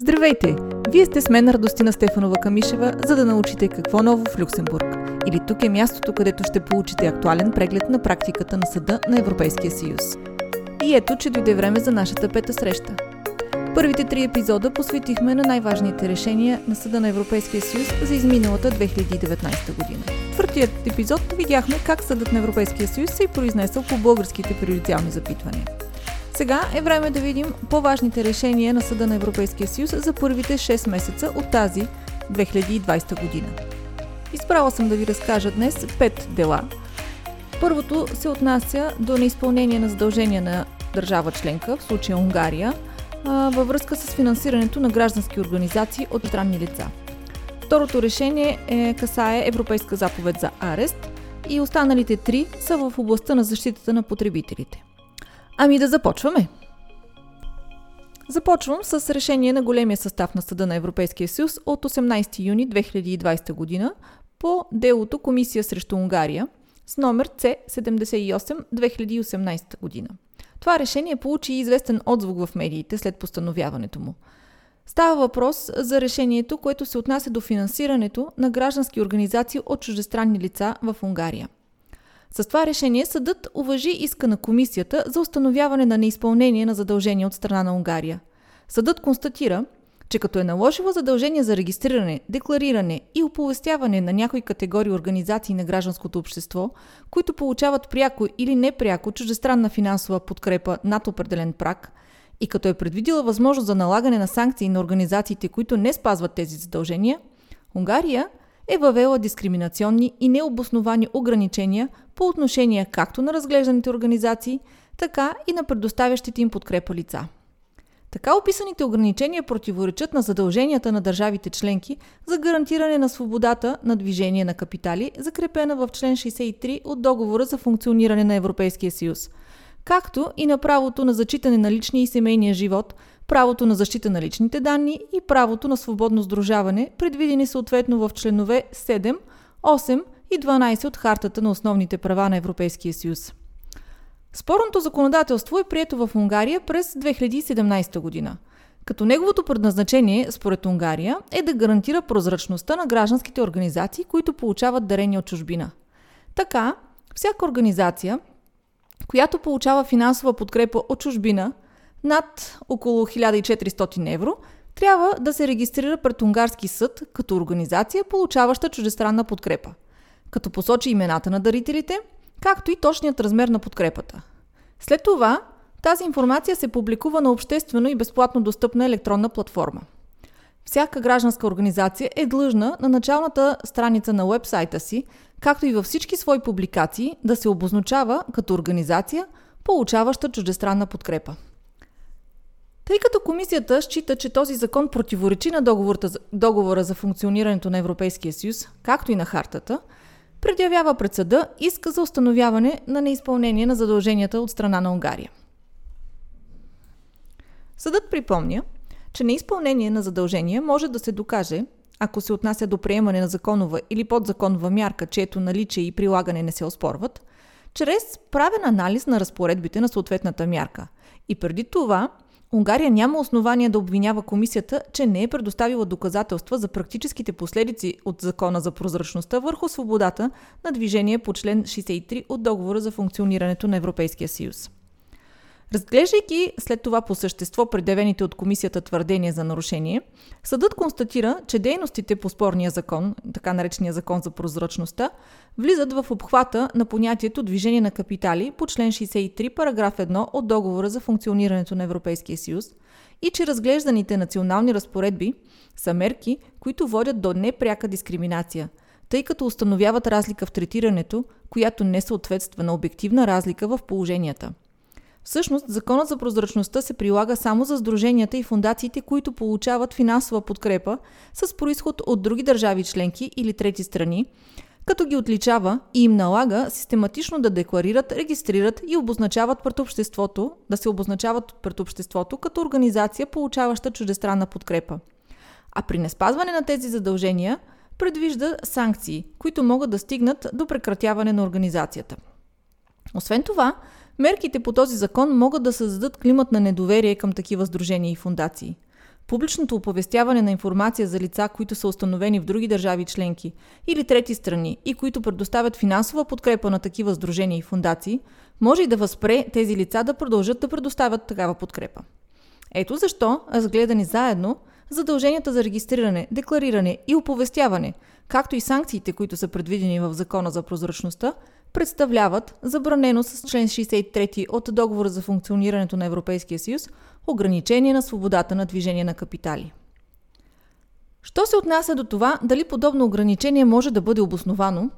Здравейте! Вие сте с мен Радостина Стефанова Камишева, за да научите какво ново в Люксембург. Или тук е мястото, където ще получите актуален преглед на практиката на Съда на Европейския съюз. И ето, че дойде време за нашата пета среща. Първите три епизода посветихме на най-важните решения на Съда на Европейския съюз за изминалата 2019 година. В четвъртият епизод видяхме как Съдът на Европейския съюз се е произнесъл по българските приоритетни запитвания. Сега е време да видим по-важните решения на Съда на Европейския съюз за първите 6 месеца от тази 2020 година. Изправила съм да ви разкажа днес 5 дела. Първото се отнася до неизпълнение на задължения на държава членка, в случая Унгария, във връзка с финансирането на граждански организации от странни лица. Второто решение е, касае Европейска заповед за арест и останалите три са в областта на защитата на потребителите. Ами да започваме. Започвам с решение на големия състав на Съда на Европейския съюз от 18 юни 2020 година по делото Комисия срещу Унгария с номер C78 2018 година. Това решение получи известен отзвук в медиите след постановяването му. Става въпрос за решението, което се отнася до финансирането на граждански организации от чуждестранни лица в Унгария. С това решение съдът уважи иска на комисията за установяване на неизпълнение на задължения от страна на Унгария. Съдът констатира, че като е наложило задължение за регистриране, деклариране и оповестяване на някои категории организации на гражданското общество, които получават пряко или непряко чуждестранна финансова подкрепа над определен прак, и като е предвидила възможност за налагане на санкции на организациите, които не спазват тези задължения, Унгария е въвела дискриминационни и необосновани ограничения по отношение както на разглежданите организации, така и на предоставящите им подкрепа лица. Така описаните ограничения противоречат на задълженията на държавите членки за гарантиране на свободата на движение на капитали, закрепена в член 63 от договора за функциониране на Европейския съюз, както и на правото на зачитане на личния и семейния живот, правото на защита на личните данни и правото на свободно сдружаване, предвидени съответно в членове 7, 8 и 12 от Хартата на основните права на Европейския съюз. Спорното законодателство е прието в Унгария през 2017 година, като неговото предназначение, според Унгария, е да гарантира прозрачността на гражданските организации, които получават дарения от чужбина. Така, всяка организация, която получава финансова подкрепа от чужбина над около 1400 евро, трябва да се регистрира пред унгарски съд като организация, получаваща чуждестранна подкрепа, като посочи имената на дарителите – както и точният размер на подкрепата. След това тази информация се публикува на обществено и безплатно достъпна електронна платформа. Всяка гражданска организация е длъжна на началната страница на вебсайта си, както и във всички свои публикации, да се обозначава като организация, получаваща чуждестранна подкрепа. Тъй като комисията счита, че този закон противоречи на договора за функционирането на Европейския съюз, както и на хартата – предявява пред съда иска за установяване на неизпълнение на задълженията от страна на Унгария. Съдът припомня, че неизпълнение на задължения може да се докаже, ако се отнася до приемане на законова или подзаконова мярка, чието наличие и прилагане не се оспорват, чрез правен анализ на разпоредбите на съответната мярка. И преди това Унгария няма основания да обвинява комисията, че не е предоставила доказателства за практическите последици от закона за прозрачността върху свободата на движение по член 63 от договора за функционирането на Европейския съюз. Разглеждайки след това по същество предявените от комисията твърдения за нарушение, съдът констатира, че дейностите по спорния закон, така наречения закон за прозрачността, влизат в обхвата на понятието движение на капитали по член 63, параграф 1 от договора за функционирането на Европейския съюз и че разглежданите национални разпоредби са мерки, които водят до непряка дискриминация, тъй като установяват разлика в третирането, която не съответства на обективна разлика в положенията – Всъщност, законът за прозрачността се прилага само за сдруженията и фундациите, които получават финансова подкрепа с происход от други държави членки или трети страни, като ги отличава и им налага систематично да декларират, регистрират и обозначават пред обществото, да се обозначават пред обществото като организация, получаваща чуждестранна подкрепа. А при неспазване на тези задължения предвижда санкции, които могат да стигнат до прекратяване на организацията. Освен това, Мерките по този закон могат да създадат климат на недоверие към такива сдружения и фундации. публичното оповестяване на информация за лица, които са установени в други държави членки или трети страни и които предоставят финансова подкрепа на такива сдружения и фундации, може и да възпре тези лица да продължат да предоставят такава подкрепа. Ето защо, разгледани заедно, задълженията за регистриране, деклариране и оповестяване, както и санкциите, които са предвидени в Закона за прозрачността, представляват забранено с член 63 от Договора за функционирането на Европейския съюз ограничение на свободата на движение на капитали. Що се отнася до това дали подобно ограничение може да бъде обосновано,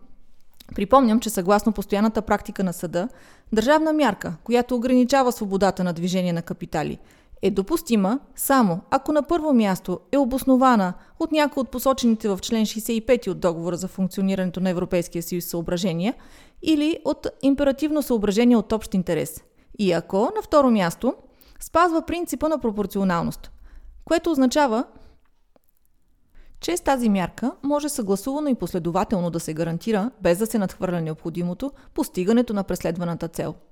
припомням, че съгласно постоянната практика на съда, държавна мярка, която ограничава свободата на движение на капитали – е допустима само ако на първо място е обоснована от някои от посочените в член 65 от договора за функционирането на Европейския съюз съображения или от императивно съображение от общ интерес. И ако на второ място спазва принципа на пропорционалност, което означава, че с тази мярка може съгласувано и последователно да се гарантира, без да се надхвърля необходимото, постигането на преследваната цел –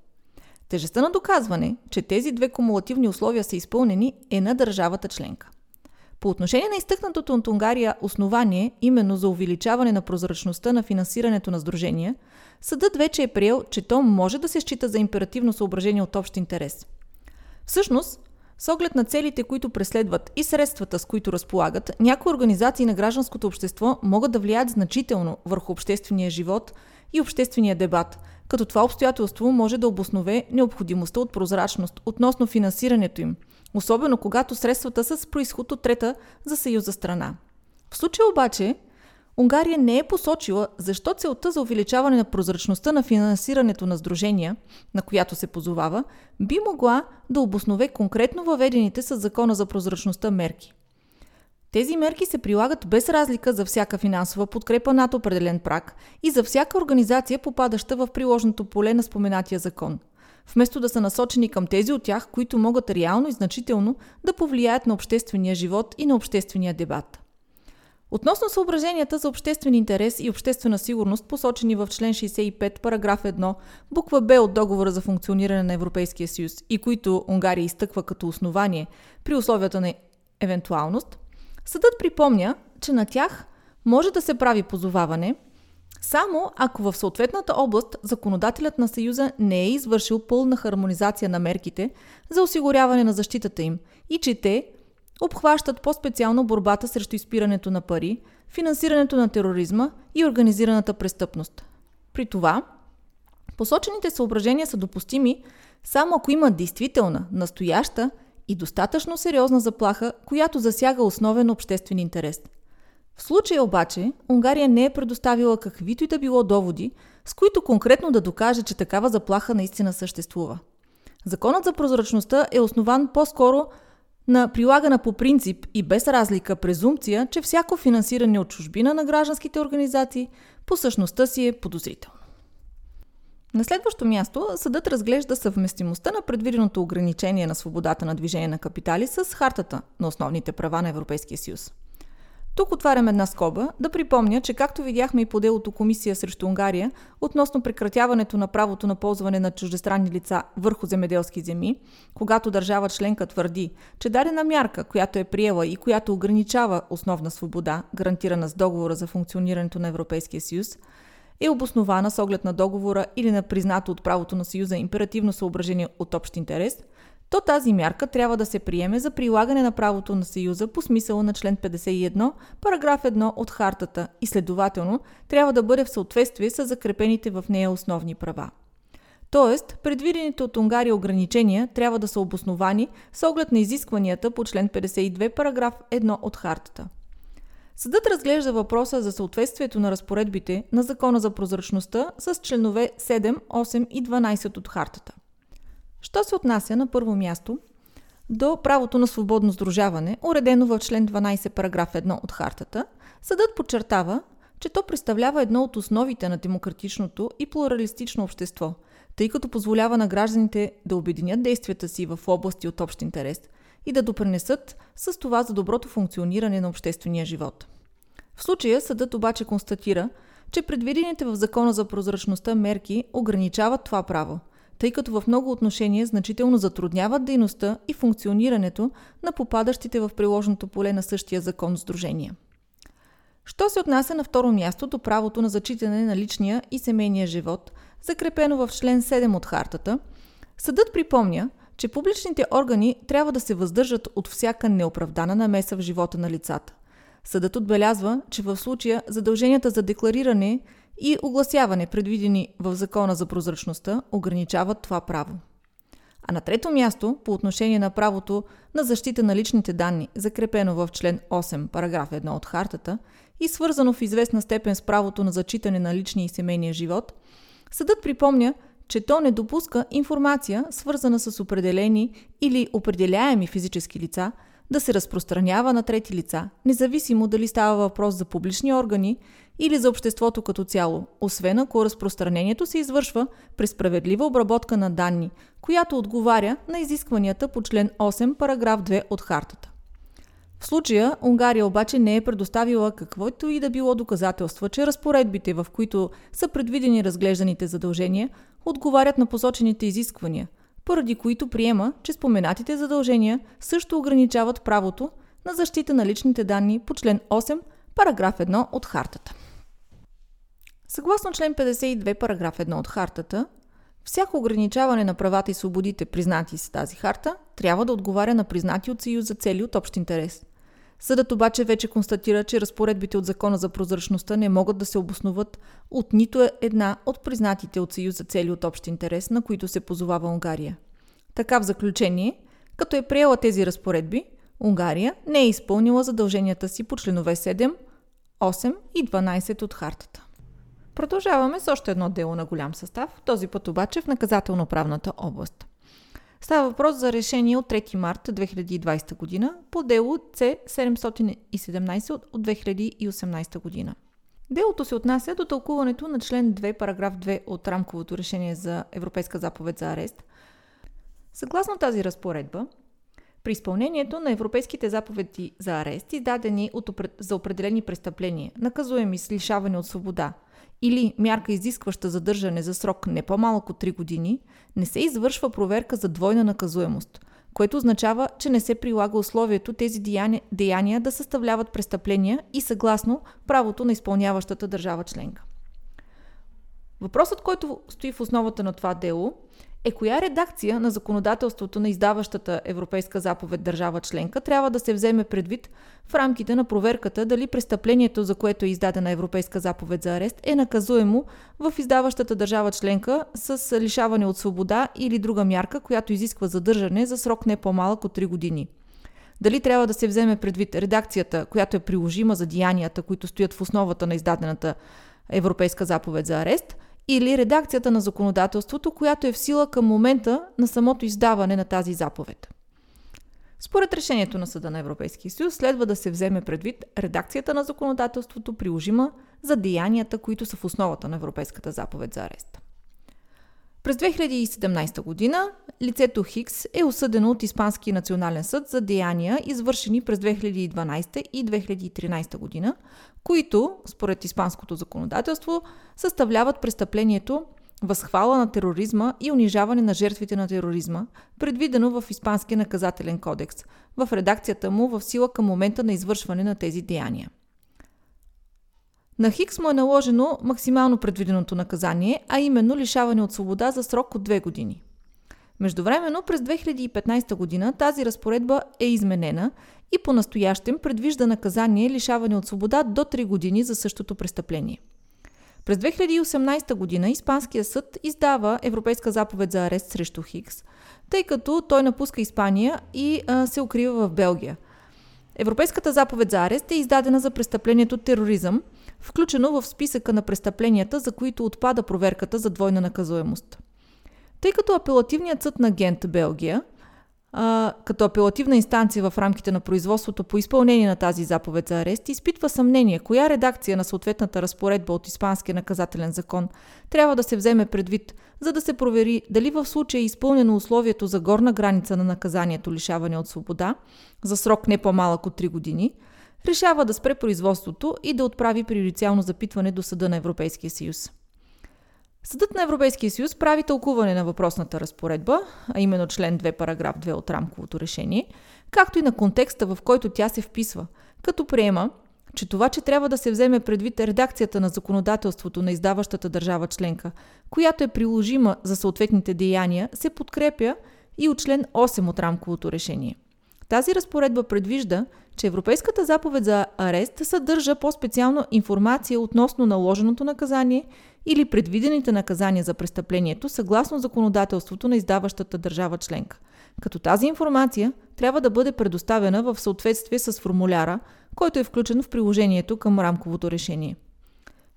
Тежестта на доказване, че тези две кумулативни условия са изпълнени, е на държавата членка. По отношение на изтъкнатото от Унгария основание, именно за увеличаване на прозрачността на финансирането на сдружения, съдът вече е приел, че то може да се счита за императивно съображение от общ интерес. Всъщност, с оглед на целите, които преследват и средствата, с които разполагат, някои организации на гражданското общество могат да влияят значително върху обществения живот и обществения дебат – като това обстоятелство може да обоснове необходимостта от прозрачност относно финансирането им, особено когато средствата са с происход от трета за Съюза страна. В случая обаче, Унгария не е посочила защо целта за увеличаване на прозрачността на финансирането на сдружения, на която се позовава, би могла да обоснове конкретно въведените с закона за прозрачността мерки. Тези мерки се прилагат без разлика за всяка финансова подкрепа над определен прак и за всяка организация, попадаща в приложното поле на споменатия закон, вместо да са насочени към тези от тях, които могат реално и значително да повлияят на обществения живот и на обществения дебат. Относно съображенията за обществен интерес и обществена сигурност, посочени в член 65, параграф 1, буква Б от договора за функциониране на Европейския съюз и които Унгария изтъква като основание при условията на евентуалност – Съдът припомня, че на тях може да се прави позоваване само ако в съответната област законодателят на Съюза не е извършил пълна хармонизация на мерките за осигуряване на защитата им и че те обхващат по-специално борбата срещу изпирането на пари, финансирането на тероризма и организираната престъпност. При това, посочените съображения са допустими само ако има действителна, настояща и достатъчно сериозна заплаха, която засяга основен обществен интерес. В случая обаче, Унгария не е предоставила каквито и да било доводи, с които конкретно да докаже, че такава заплаха наистина съществува. Законът за прозрачността е основан по-скоро на прилагана по принцип и без разлика презумпция, че всяко финансиране от чужбина на гражданските организации по същността си е подозрително. На следващо място, съдът разглежда съвместимостта на предвиденото ограничение на свободата на движение на капитали с хартата на основните права на Европейския съюз. Тук отварям една скоба да припомня, че както видяхме и по делото Комисия срещу Унгария относно прекратяването на правото на ползване на чуждестранни лица върху земеделски земи, когато държава членка твърди, че дадена мярка, която е приела и която ограничава основна свобода, гарантирана с договора за функционирането на Европейския съюз, е обоснована с оглед на договора или на признато от правото на Съюза императивно съображение от общ интерес, то тази мярка трябва да се приеме за прилагане на правото на Съюза по смисъла на член 51, параграф 1 от хартата и следователно трябва да бъде в съответствие с закрепените в нея основни права. Тоест, предвидените от Унгария ограничения трябва да са обосновани с оглед на изискванията по член 52, параграф 1 от хартата. Съдът разглежда въпроса за съответствието на разпоредбите на Закона за прозрачността с членове 7, 8 и 12 от хартата. Що се отнася на първо място до правото на свободно сдружаване, уредено в член 12 параграф 1 от хартата, съдът подчертава, че то представлява едно от основите на демократичното и плуралистично общество, тъй като позволява на гражданите да обединят действията си в области от общ интерес – и да допринесат с това за доброто функциониране на обществения живот. В случая съдът обаче констатира, че предвидените в Закона за прозрачността мерки ограничават това право, тъй като в много отношения значително затрудняват дейността и функционирането на попадащите в приложеното поле на същия закон сдружения. Що се отнася на второ място до правото на зачитане на личния и семейния живот, закрепено в член 7 от хартата, съдът припомня, че публичните органи трябва да се въздържат от всяка неоправдана намеса в живота на лицата. Съдът отбелязва, че в случая задълженията за деклариране и огласяване, предвидени в Закона за прозрачността, ограничават това право. А на трето място, по отношение на правото на защита на личните данни, закрепено в член 8, параграф 1 от хартата и свързано в известна степен с правото на зачитане на личния и семейния живот, съдът припомня, че то не допуска информация, свързана с определени или определяеми физически лица, да се разпространява на трети лица, независимо дали става въпрос за публични органи или за обществото като цяло, освен ако разпространението се извършва през справедлива обработка на данни, която отговаря на изискванията по член 8, параграф 2 от хартата. В случая Унгария обаче не е предоставила каквото и да било доказателства, че разпоредбите, в които са предвидени разглежданите задължения, отговарят на посочените изисквания, поради които приема, че споменатите задължения също ограничават правото на защита на личните данни по член 8, параграф 1 от хартата. Съгласно член 52, параграф 1 от хартата, всяко ограничаване на правата и свободите, признати с тази харта, трябва да отговаря на признати от Съюза цели от общ интерес. Съдът обаче вече констатира, че разпоредбите от Закона за прозрачността не могат да се обосноват от нито една от признатите от Съюза цели от общ интерес, на които се позовава Унгария. Така в заключение, като е приела тези разпоредби, Унгария не е изпълнила задълженията си по членове 7, 8 и 12 от хартата. Продължаваме с още едно дело на голям състав, този път обаче в наказателно-правната област. Става въпрос за решение от 3 марта 2020 година по дело C717 от 2018 година. Делото се отнася до тълкуването на член 2, параграф 2 от рамковото решение за Европейска заповед за арест. Съгласно тази разпоредба, при изпълнението на европейските заповеди за арест, издадени от, за определени престъпления, наказуеми с лишаване от свобода – или мярка изискваща задържане за срок не по-малко 3 години, не се извършва проверка за двойна наказуемост, което означава, че не се прилага условието тези деяния, да съставляват престъпления и съгласно правото на изпълняващата държава членка. Въпросът, който стои в основата на това дело, е коя редакция на законодателството на издаващата Европейска заповед държава членка трябва да се вземе предвид в рамките на проверката дали престъплението, за което е издадена Европейска заповед за арест, е наказуемо в издаващата държава членка с лишаване от свобода или друга мярка, която изисква задържане за срок не по-малък от 3 години. Дали трябва да се вземе предвид редакцията, която е приложима за деянията, които стоят в основата на издадената Европейска заповед за арест – или редакцията на законодателството, която е в сила към момента на самото издаване на тази заповед. Според решението на Съда на Европейския съюз следва да се вземе предвид редакцията на законодателството, приложима за деянията, които са в основата на Европейската заповед за арест. През 2017 година лицето Хикс е осъдено от Испанския национален съд за деяния, извършени през 2012 и 2013 година, които, според испанското законодателство, съставляват престъплението възхвала на тероризма и унижаване на жертвите на тероризма, предвидено в Испанския наказателен кодекс, в редакцията му в сила към момента на извършване на тези деяния. На Хикс му е наложено максимално предвиденото наказание, а именно лишаване от свобода за срок от две години. Междувременно през 2015 година тази разпоредба е изменена и по-настоящем предвижда наказание лишаване от свобода до 3 години за същото престъпление. През 2018 година Испанския съд издава Европейска заповед за арест срещу Хикс, тъй като той напуска Испания и а, се укрива в Белгия. Европейската заповед за арест е издадена за престъплението тероризъм, включено в списъка на престъпленията, за които отпада проверката за двойна наказуемост. Тъй като апелативният съд на Гент, Белгия, а, като апелативна инстанция в рамките на производството по изпълнение на тази заповед за арест, изпитва съмнение коя редакция на съответната разпоредба от Испанския наказателен закон трябва да се вземе предвид, за да се провери дали в случая е изпълнено условието за горна граница на наказанието лишаване от свобода за срок не по-малък от 3 години, решава да спре производството и да отправи приоритетно запитване до Съда на Европейския съюз. Съдът на Европейския съюз прави тълкуване на въпросната разпоредба, а именно член 2, параграф 2 от рамковото решение, както и на контекста, в който тя се вписва, като приема, че това, че трябва да се вземе предвид редакцията на законодателството на издаващата държава членка, която е приложима за съответните деяния, се подкрепя и от член 8 от рамковото решение. Тази разпоредба предвижда, че Европейската заповед за арест съдържа по-специално информация относно наложеното наказание или предвидените наказания за престъплението съгласно законодателството на издаващата държава членка. Като тази информация трябва да бъде предоставена в съответствие с формуляра, който е включен в приложението към рамковото решение.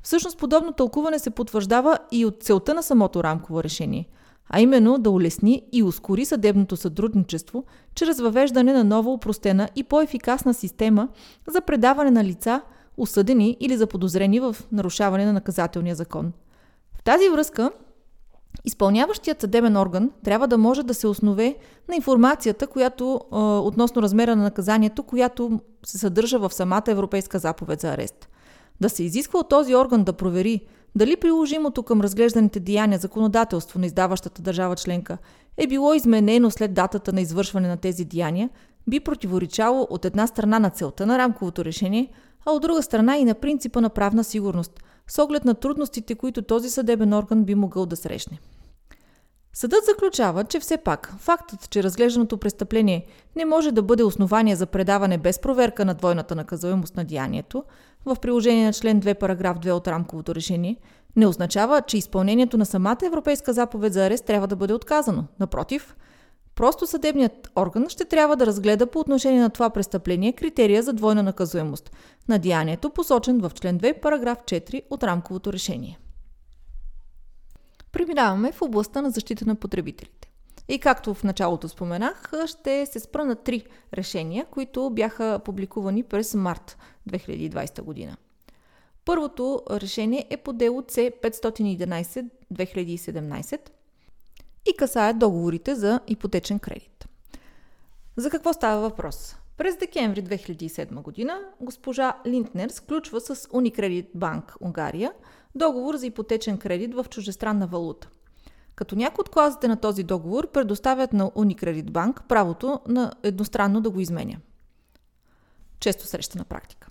Всъщност подобно тълкуване се потвърждава и от целта на самото рамково решение, а именно да улесни и ускори съдебното сътрудничество чрез въвеждане на нова упростена и по-ефикасна система за предаване на лица, осъдени или заподозрени в нарушаване на наказателния закон. В тази връзка Изпълняващият съдебен орган трябва да може да се основе на информацията, която е, относно размера на наказанието, която се съдържа в самата Европейска заповед за арест. Да се изисква от този орган да провери дали приложимото към разглежданите деяния законодателство на издаващата държава членка е било изменено след датата на извършване на тези деяния, би противоречало от една страна на целта на рамковото решение, а от друга страна и на принципа на правна сигурност – с оглед на трудностите, които този съдебен орган би могъл да срещне. Съдът заключава, че все пак фактът, че разглежданото престъпление не може да бъде основание за предаване без проверка на двойната наказуемост на деянието, в приложение на член 2, параграф 2 от рамковото решение, не означава, че изпълнението на самата Европейска заповед за арест трябва да бъде отказано. Напротив, Просто съдебният орган ще трябва да разгледа по отношение на това престъпление критерия за двойна наказуемост на деянието, посочен в член 2, параграф 4 от рамковото решение. Преминаваме в областта на защита на потребителите. И както в началото споменах, ще се спра на три решения, които бяха публикувани през март 2020 година. Първото решение е по дело C511-2017 и касае договорите за ипотечен кредит. За какво става въпрос? През декември 2007 година госпожа Линтнер сключва с Unicredit Банк Унгария договор за ипотечен кредит в чужестранна валута. Като някои от клазите на този договор предоставят на Unicredit Банк правото на едностранно да го изменя. Често срещана практика.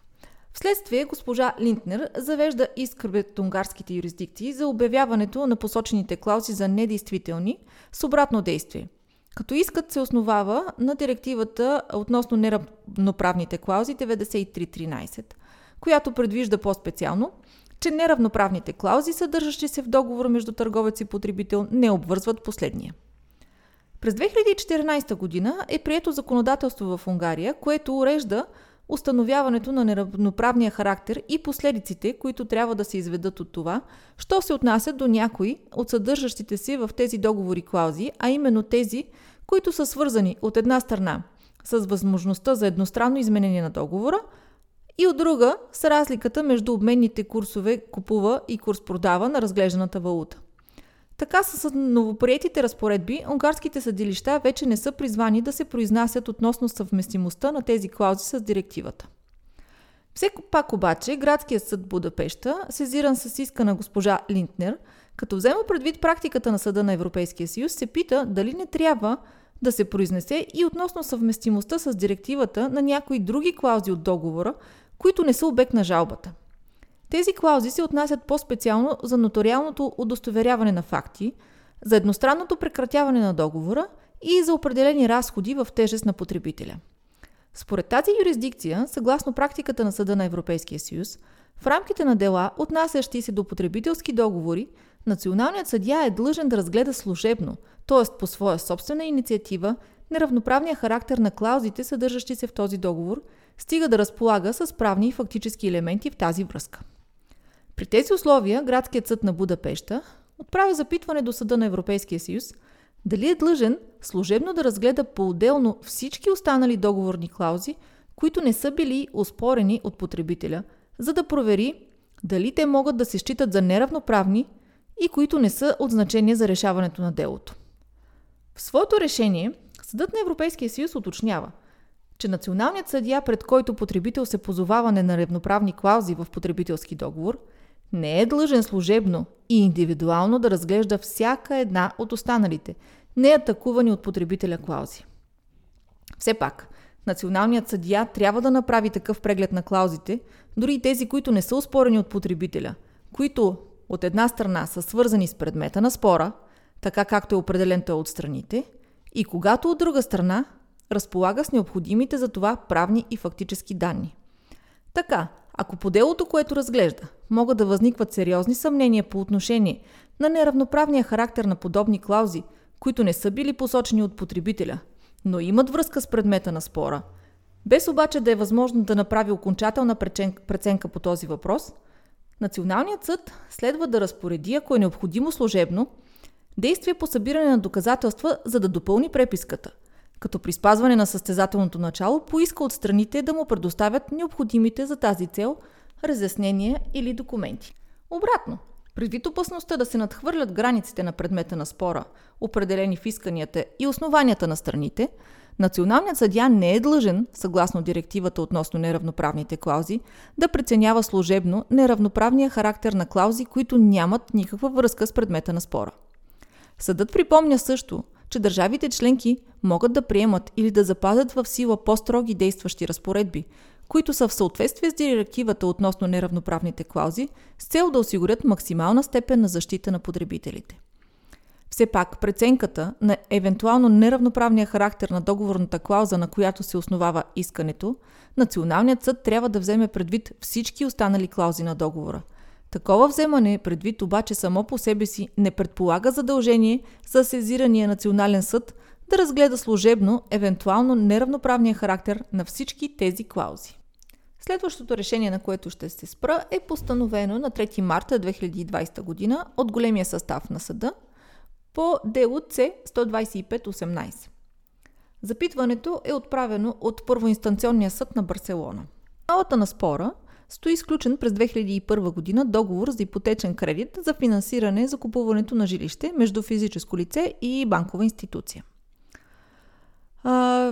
Вследствие госпожа Линтнер завежда иск пред унгарските юрисдикции за обявяването на посочените клаузи за недействителни с обратно действие. Като искът се основава на директивата относно неравноправните клаузи 9313, която предвижда по-специално, че неравноправните клаузи, съдържащи се в договора между търговец и потребител, не обвързват последния. През 2014 година е прието законодателство в Унгария, което урежда установяването на неравноправния характер и последиците, които трябва да се изведат от това, що се отнасят до някои от съдържащите си в тези договори клаузи, а именно тези, които са свързани от една страна с възможността за едностранно изменение на договора и от друга с разликата между обменните курсове купува и курс продава на разглежданата валута. Така с новоприетите разпоредби, унгарските съдилища вече не са призвани да се произнасят относно съвместимостта на тези клаузи с директивата. Все пак обаче, градският съд Будапешта, сезиран с иска на госпожа Линтнер, като взема предвид практиката на Съда на Европейския съюз, се пита дали не трябва да се произнесе и относно съвместимостта с директивата на някои други клаузи от договора, които не са обект на жалбата. Тези клаузи се отнасят по-специално за нотариалното удостоверяване на факти, за едностранното прекратяване на договора и за определени разходи в тежест на потребителя. Според тази юрисдикция, съгласно практиката на Съда на Европейския съюз, в рамките на дела, отнасящи се до потребителски договори, националният съдия е длъжен да разгледа служебно, т.е. по своя собствена инициатива, неравноправния характер на клаузите, съдържащи се в този договор, стига да разполага с правни и фактически елементи в тази връзка. При тези условия градският съд на Будапешта отправя запитване до Съда на Европейския съюз дали е длъжен служебно да разгледа по-отделно всички останали договорни клаузи, които не са били оспорени от потребителя, за да провери дали те могат да се считат за неравноправни и които не са от значение за решаването на делото. В своето решение Съдът на Европейския съюз уточнява, че националният съдия, пред който потребител се позовава на равноправни клаузи в потребителски договор – не е длъжен служебно и индивидуално да разглежда всяка една от останалите, не атакувани от потребителя клаузи. Все пак, националният съдия трябва да направи такъв преглед на клаузите, дори и тези, които не са успорени от потребителя, които от една страна са свързани с предмета на спора, така както е определен той от страните, и когато от друга страна разполага с необходимите за това правни и фактически данни. Така, ако по делото, което разглежда, могат да възникват сериозни съмнения по отношение на неравноправния характер на подобни клаузи, които не са били посочени от потребителя, но имат връзка с предмета на спора, без обаче да е възможно да направи окончателна преценка по този въпрос, Националният съд следва да разпореди, ако е необходимо служебно, действие по събиране на доказателства, за да допълни преписката – като при спазване на състезателното начало поиска от страните да му предоставят необходимите за тази цел разяснения или документи. Обратно, предвид опасността да се надхвърлят границите на предмета на спора, определени в исканията и основанията на страните, Националният съдия не е длъжен, съгласно директивата относно неравноправните клаузи, да преценява служебно неравноправния характер на клаузи, които нямат никаква връзка с предмета на спора. Съдът припомня също, че държавите членки могат да приемат или да запазят в сила по-строги действащи разпоредби, които са в съответствие с директивата относно неравноправните клаузи, с цел да осигурят максимална степен на защита на потребителите. Все пак, преценката на евентуално неравноправния характер на договорната клауза, на която се основава искането, Националният съд трябва да вземе предвид всички останали клаузи на договора – Такова вземане предвид обаче само по себе си не предполага задължение за сезирания национален съд да разгледа служебно евентуално неравноправния характер на всички тези клаузи. Следващото решение, на което ще се спра, е постановено на 3 марта 2020 година от големия състав на съда по дело С 125-18. Запитването е отправено от първоинстанционния съд на Барселона. Малата на спора – стои изключен през 2001 година договор за ипотечен кредит за финансиране за купуването на жилище между физическо лице и банкова институция.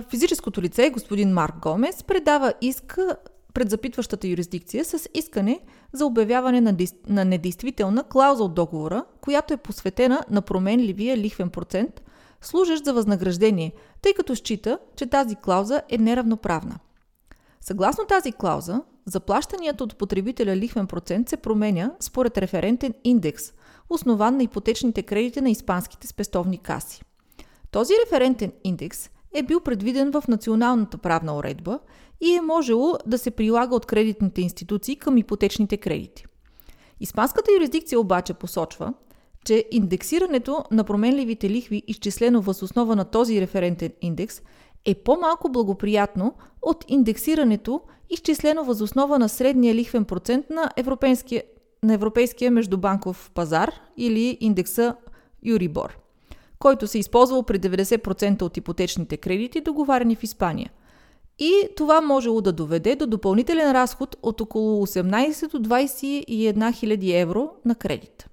Физическото лице, господин Марк Гомес, предава иск пред запитващата юрисдикция с искане за обявяване на, дис... на недействителна клауза от договора, която е посветена на променливия лихвен процент, служещ за възнаграждение, тъй като счита, че тази клауза е неравноправна. Съгласно тази клауза, Заплащанията от потребителя лихвен процент се променя според референтен индекс, основан на ипотечните кредити на испанските спестовни каси. Този референтен индекс е бил предвиден в националната правна уредба и е можело да се прилага от кредитните институции към ипотечните кредити. Испанската юрисдикция обаче посочва, че индексирането на променливите лихви, изчислено въз основа на този референтен индекс, е по-малко благоприятно от индексирането, изчислено възоснова на средния лихвен процент на европейския, на европейския междубанков пазар или индекса Юрибор, който се използвал при 90% от ипотечните кредити, договарени в Испания. И това можело да доведе до допълнителен разход от около 18 до 21 000 евро на кредит.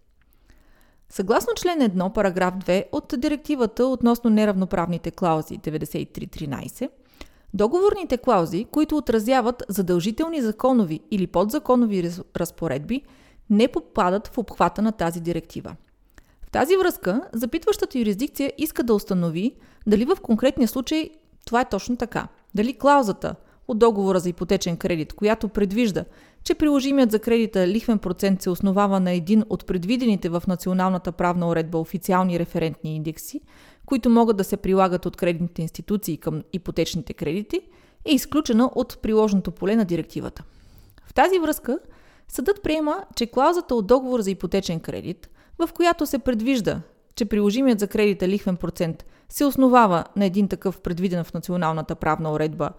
Съгласно член 1, параграф 2 от директивата относно неравноправните клаузи 9313, договорните клаузи, които отразяват задължителни законови или подзаконови разпоредби, не попадат в обхвата на тази директива. В тази връзка, запитващата юрисдикция иска да установи дали в конкретния случай това е точно така. Дали клаузата от договора за ипотечен кредит, която предвижда, че приложимият за кредита лихвен процент се основава на един от предвидените в националната правна уредба официални референтни индекси, които могат да се прилагат от кредитните институции към ипотечните кредити, е изключена от приложното поле на директивата. В тази връзка съдът приема, че клаузата от договор за ипотечен кредит, в която се предвижда, че приложимият за кредита лихвен процент се основава на един такъв предвиден в националната правна уредба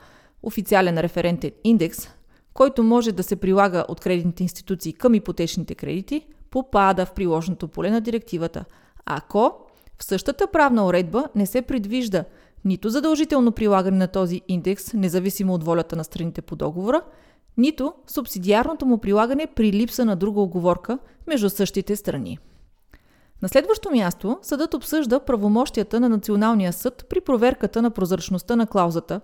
официален референтен индекс, който може да се прилага от кредитните институции към ипотечните кредити, попада в приложното поле на директивата, ако в същата правна уредба не се предвижда нито задължително прилагане на този индекс, независимо от волята на страните по договора, нито субсидиарното му прилагане при липса на друга оговорка между същите страни. На следващо място, съдът обсъжда правомощията на Националния съд при проверката на прозрачността на клаузата,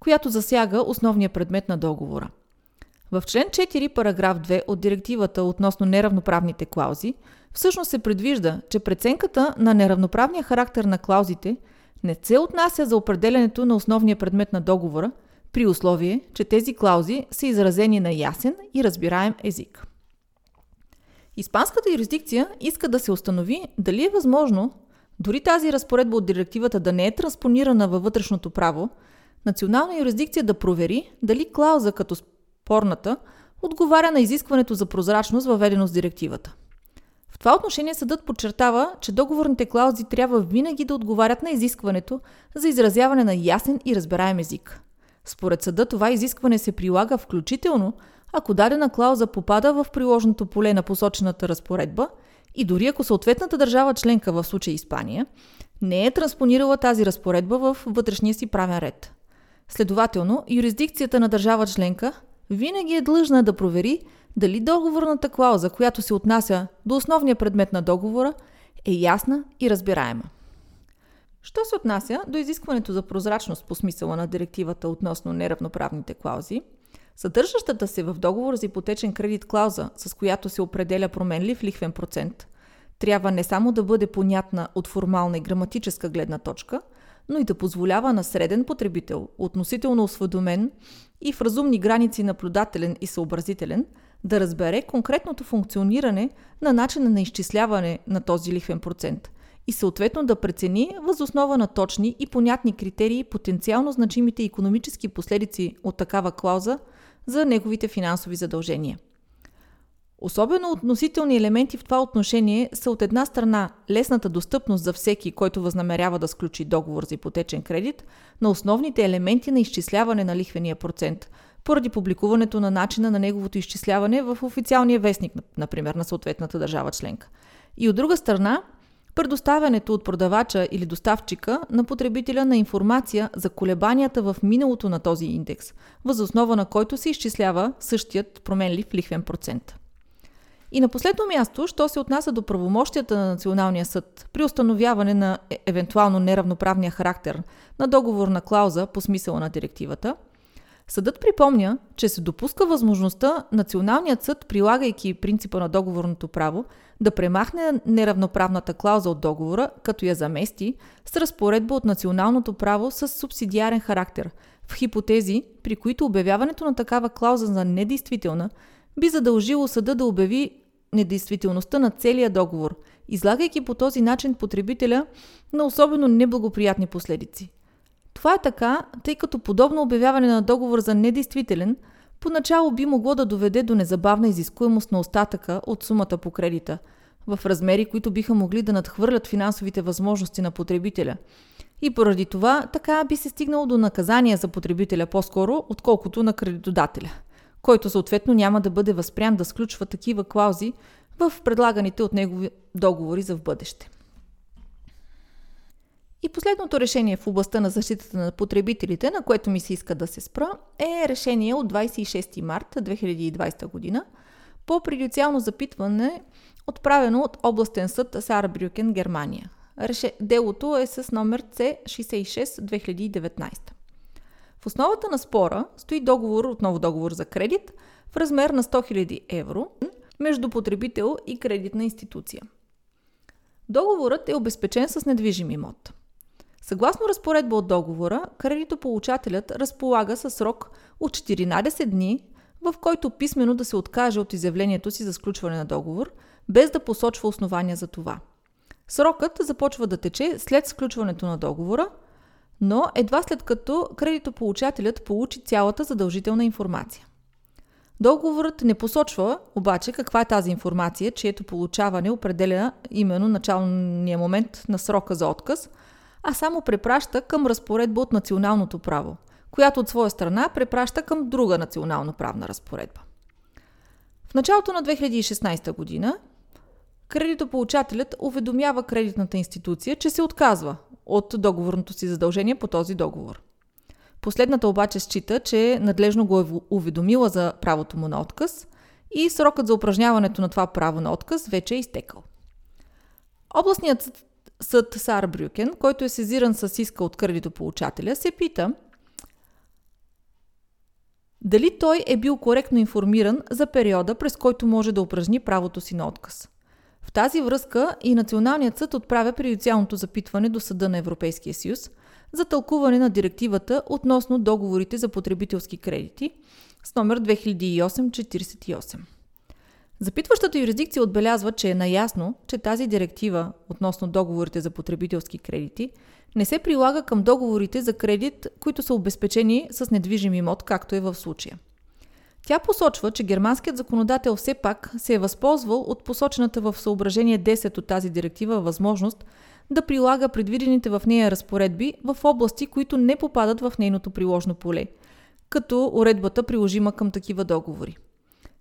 която засяга основния предмет на договора – В член 4, параграф 2 от директивата относно неравноправните клаузи, всъщност се предвижда, че преценката на неравноправния характер на клаузите не се отнася за определенето на основния предмет на договора, при условие, че тези клаузи са изразени на ясен и разбираем език. Испанската юрисдикция иска да се установи дали е възможно дори тази разпоредба от директивата да не е транспонирана във вътрешното право, национална юрисдикция да провери дали клауза като спорната отговаря на изискването за прозрачност, въведено с директивата. В това отношение съдът подчертава, че договорните клаузи трябва винаги да отговарят на изискването за изразяване на ясен и разбираем език. Според съда това изискване се прилага включително, ако дадена клауза попада в приложното поле на посочената разпоредба и дори ако съответната държава членка, в случай Испания, не е транспонирала тази разпоредба в вътрешния си правен ред. Следователно, юрисдикцията на държава членка винаги е длъжна да провери дали договорната клауза, която се отнася до основния предмет на договора, е ясна и разбираема. Що се отнася до изискването за прозрачност по смисъла на директивата относно неравноправните клаузи, съдържащата се в договор за ипотечен кредит клауза, с която се определя променлив лихвен процент, трябва не само да бъде понятна от формална и граматическа гледна точка, но и да позволява на среден потребител, относително осведомен и в разумни граници наблюдателен и съобразителен, да разбере конкретното функциониране на начина на изчисляване на този лихвен процент и съответно да прецени възоснова на точни и понятни критерии потенциално значимите економически последици от такава клауза за неговите финансови задължения. Особено относителни елементи в това отношение са от една страна лесната достъпност за всеки, който възнамерява да сключи договор за ипотечен кредит, на основните елементи на изчисляване на лихвения процент, поради публикуването на начина на неговото изчисляване в официалния вестник, например, на съответната държава членка. И от друга страна, предоставянето от продавача или доставчика на потребителя на информация за колебанията в миналото на този индекс, възоснова на който се изчислява същият променлив лихвен процент. И на последно място, що се отнася до правомощията на Националния съд при установяване на е- евентуално неравноправния характер на договорна клауза по смисъла на директивата, съдът припомня, че се допуска възможността Националният съд, прилагайки принципа на договорното право, да премахне неравноправната клауза от договора, като я замести с разпоредба от националното право с субсидиарен характер, в хипотези, при които обявяването на такава клауза за недействителна би задължило съда да обяви недействителността на целия договор, излагайки по този начин потребителя на особено неблагоприятни последици. Това е така, тъй като подобно обявяване на договор за недействителен поначало би могло да доведе до незабавна изискуемост на остатъка от сумата по кредита, в размери, които биха могли да надхвърлят финансовите възможности на потребителя. И поради това така би се стигнало до наказания за потребителя по-скоро, отколкото на кредитодателя – който съответно няма да бъде възпрян да сключва такива клаузи в предлаганите от него договори за в бъдеще. И последното решение в областта на защитата на потребителите, на което ми се иска да се спра, е решение от 26 марта 2020 година по придициално запитване, отправено от областен съд Сарбрюкен, Германия. Делото е с номер C66-2019. В основата на спора стои договор, отново договор за кредит, в размер на 100 000 евро между потребител и кредитна институция. Договорът е обезпечен с недвижим имот. Съгласно разпоредба от договора, кредитополучателят разполага със срок от 14 дни, в който писменно да се откаже от изявлението си за сключване на договор, без да посочва основания за това. Срокът започва да тече след сключването на договора – но едва след като кредитополучателят получи цялата задължителна информация. Договорът не посочва обаче каква е тази информация, чието получаване определя именно началния момент на срока за отказ, а само препраща към разпоредба от националното право, която от своя страна препраща към друга национална правна разпоредба. В началото на 2016 година кредитополучателят уведомява кредитната институция, че се отказва от договорното си задължение по този договор. Последната обаче счита, че надлежно го е уведомила за правото му на отказ и срокът за упражняването на това право на отказ вече е изтекал. Областният съд, Сар Брюкен, който е сезиран с иска от кредитополучателя, се пита Дали той е бил коректно информиран за периода, през който може да упражни правото си на отказ. Тази връзка и Националният съд отправя приюциалното запитване до Съда на Европейския съюз за тълкуване на директивата относно договорите за потребителски кредити с номер 2008-48. Запитващата юрисдикция отбелязва, че е наясно, че тази директива относно договорите за потребителски кредити не се прилага към договорите за кредит, които са обезпечени с недвижим имот, както е в случая. Тя посочва, че германският законодател все пак се е възползвал от посочената в съображение 10 от тази директива възможност да прилага предвидените в нея разпоредби в области, които не попадат в нейното приложно поле, като уредбата приложима към такива договори.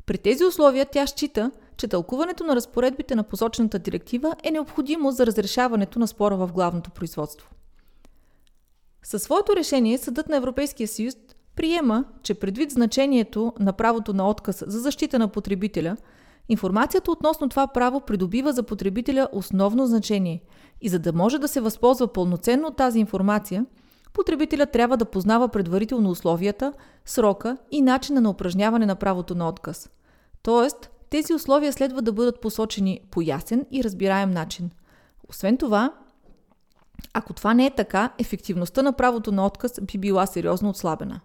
При тези условия тя счита, че тълкуването на разпоредбите на посочената директива е необходимо за разрешаването на спора в главното производство. Със своето решение Съдът на Европейския съюз приема, че предвид значението на правото на отказ за защита на потребителя, информацията относно това право придобива за потребителя основно значение и за да може да се възползва пълноценно от тази информация, потребителят трябва да познава предварително условията, срока и начина на упражняване на правото на отказ. Тоест, тези условия следва да бъдат посочени по ясен и разбираем начин. Освен това, ако това не е така, ефективността на правото на отказ би била сериозно отслабена.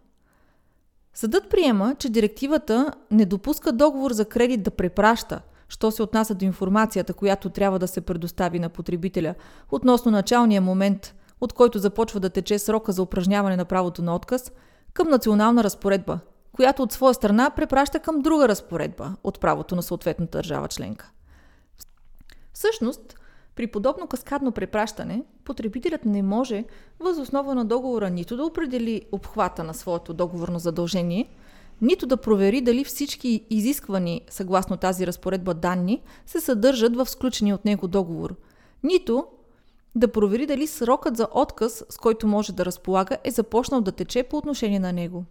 Съдът приема, че директивата не допуска договор за кредит да препраща, що се отнася до информацията, която трябва да се предостави на потребителя относно началния момент, от който започва да тече срока за упражняване на правото на отказ, към национална разпоредба, която от своя страна препраща към друга разпоредба от правото на съответната държава членка. Всъщност, при подобно каскадно препращане, потребителят не може въз основа на договора нито да определи обхвата на своето договорно задължение, нито да провери дали всички изисквани съгласно тази разпоредба данни се съдържат в сключения от него договор, нито да провери дали срокът за отказ, с който може да разполага, е започнал да тече по отношение на него.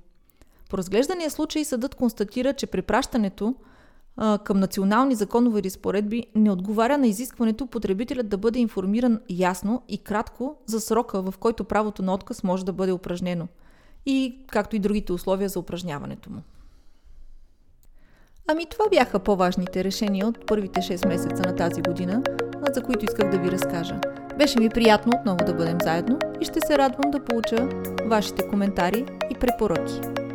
По разглеждания случай съдът констатира, че препращането а, към национални законови разпоредби не отговаря на изискването потребителят да бъде информиран ясно и кратко за срока, в който правото на отказ може да бъде упражнено и както и другите условия за упражняването му. Ами това бяха по-важните решения от първите 6 месеца на тази година, за които исках да ви разкажа. Беше ми приятно отново да бъдем заедно и ще се радвам да получа вашите коментари и препоръки.